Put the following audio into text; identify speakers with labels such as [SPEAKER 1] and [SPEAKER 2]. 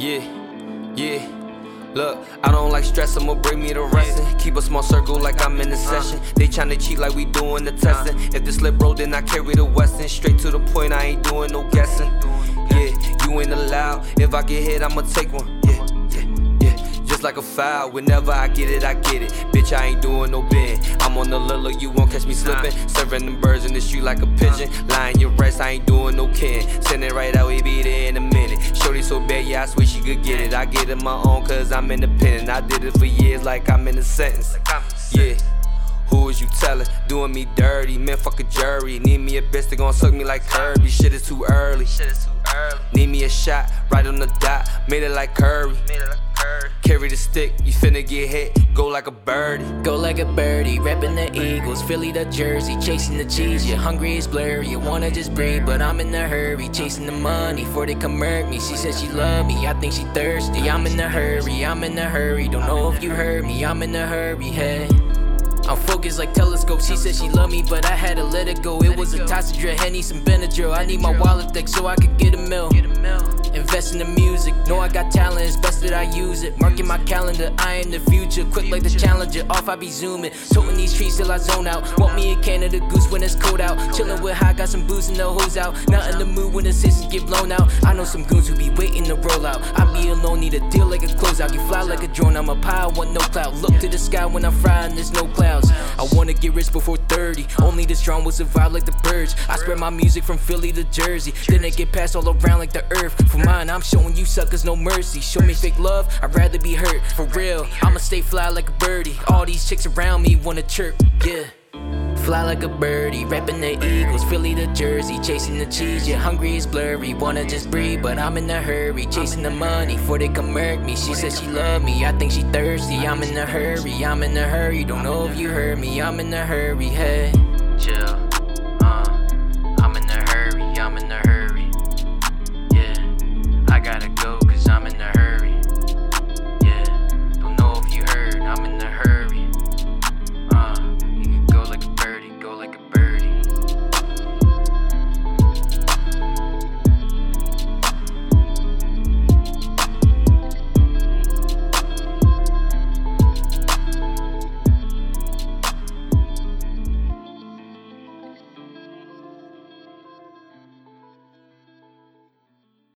[SPEAKER 1] Yeah, yeah. Look, I don't like stress, I'ma bring me the resting. Keep a small circle like I'm in the uh-huh. session. They tryna cheat like we doing the uh-huh. testing. If the slip roll, then I carry the western. Straight to the point, I ain't doing no guessing. Yeah, you ain't allowed. If I get hit, I'ma take one. Yeah, yeah, yeah. Just like a foul. Whenever I get it, I get it. Bitch, I ain't doing no bend. I'm on the lilla, you won't catch me uh-huh. slipping. Serving them birds in the street like a pigeon. Lying your rest, I ain't doing no kin. Send it right out, we be there in a minute. Shorty so bad, yeah, I swear she could get it. I get it my own, cause I'm independent. I did it for years like I'm in a sentence. Yeah. Who is you telling? Doing me dirty, man, fuck a jury. Need me a bitch that gon' suck me like Kirby. Shit is too early. Shit is too early. Need me a shot, right on the dot. Made it like Curry. Carry the stick, you finna get hit. Go like a birdie.
[SPEAKER 2] Go like a birdie, reppin' the Eagles, Philly the jersey, chasing the cheese. You're hungry, it's blurry. You wanna just breathe, but I'm in a hurry, chasing the money before they come murk me. She said she love me, I think she thirsty. I'm in a hurry, I'm in a hurry. Don't know if you heard me, I'm in a hurry. Hey. I'm focused like telescope. She said she love me, but I had to let it go. It was a toss of Henny, some Benadryl. I need my wallet thick so I could get a mill. Invest in the music. Know I got talent, it's best that I use it. Marking my calendar, I am the future. Quick like the challenger, off I be zooming. Toting these trees till I zone out. Want me a Canada goose when it's cold out. Chillin' with Hai, got some booze and the hose out. Not in the mood when the systems get blown out. I know some goons who be waiting to roll out. I be alone, need a deal like a closeout. You fly like a drone, I'm a pile, want no cloud. Look to the sky when I'm frying, there's no I wanna get rich before 30. Only the strong will survive like the birds. I spread my music from Philly to Jersey. Then it get passed all around like the earth. For mine, I'm showing you suckers no mercy. Show me fake love, I'd rather be hurt. For real, I'ma stay fly like a birdie. All these chicks around me wanna chirp, yeah. Fly like a birdie, reppin' the Eagles, Philly the jersey, chasing the cheese. You're hungry, it's blurry. Wanna just breathe, but I'm in a hurry, chasing the money before they come murk me. She said she love me, I think she thirsty. I'm in a hurry, I'm in a hurry. Don't know if you heard me, I'm in a hurry. Hey, chill.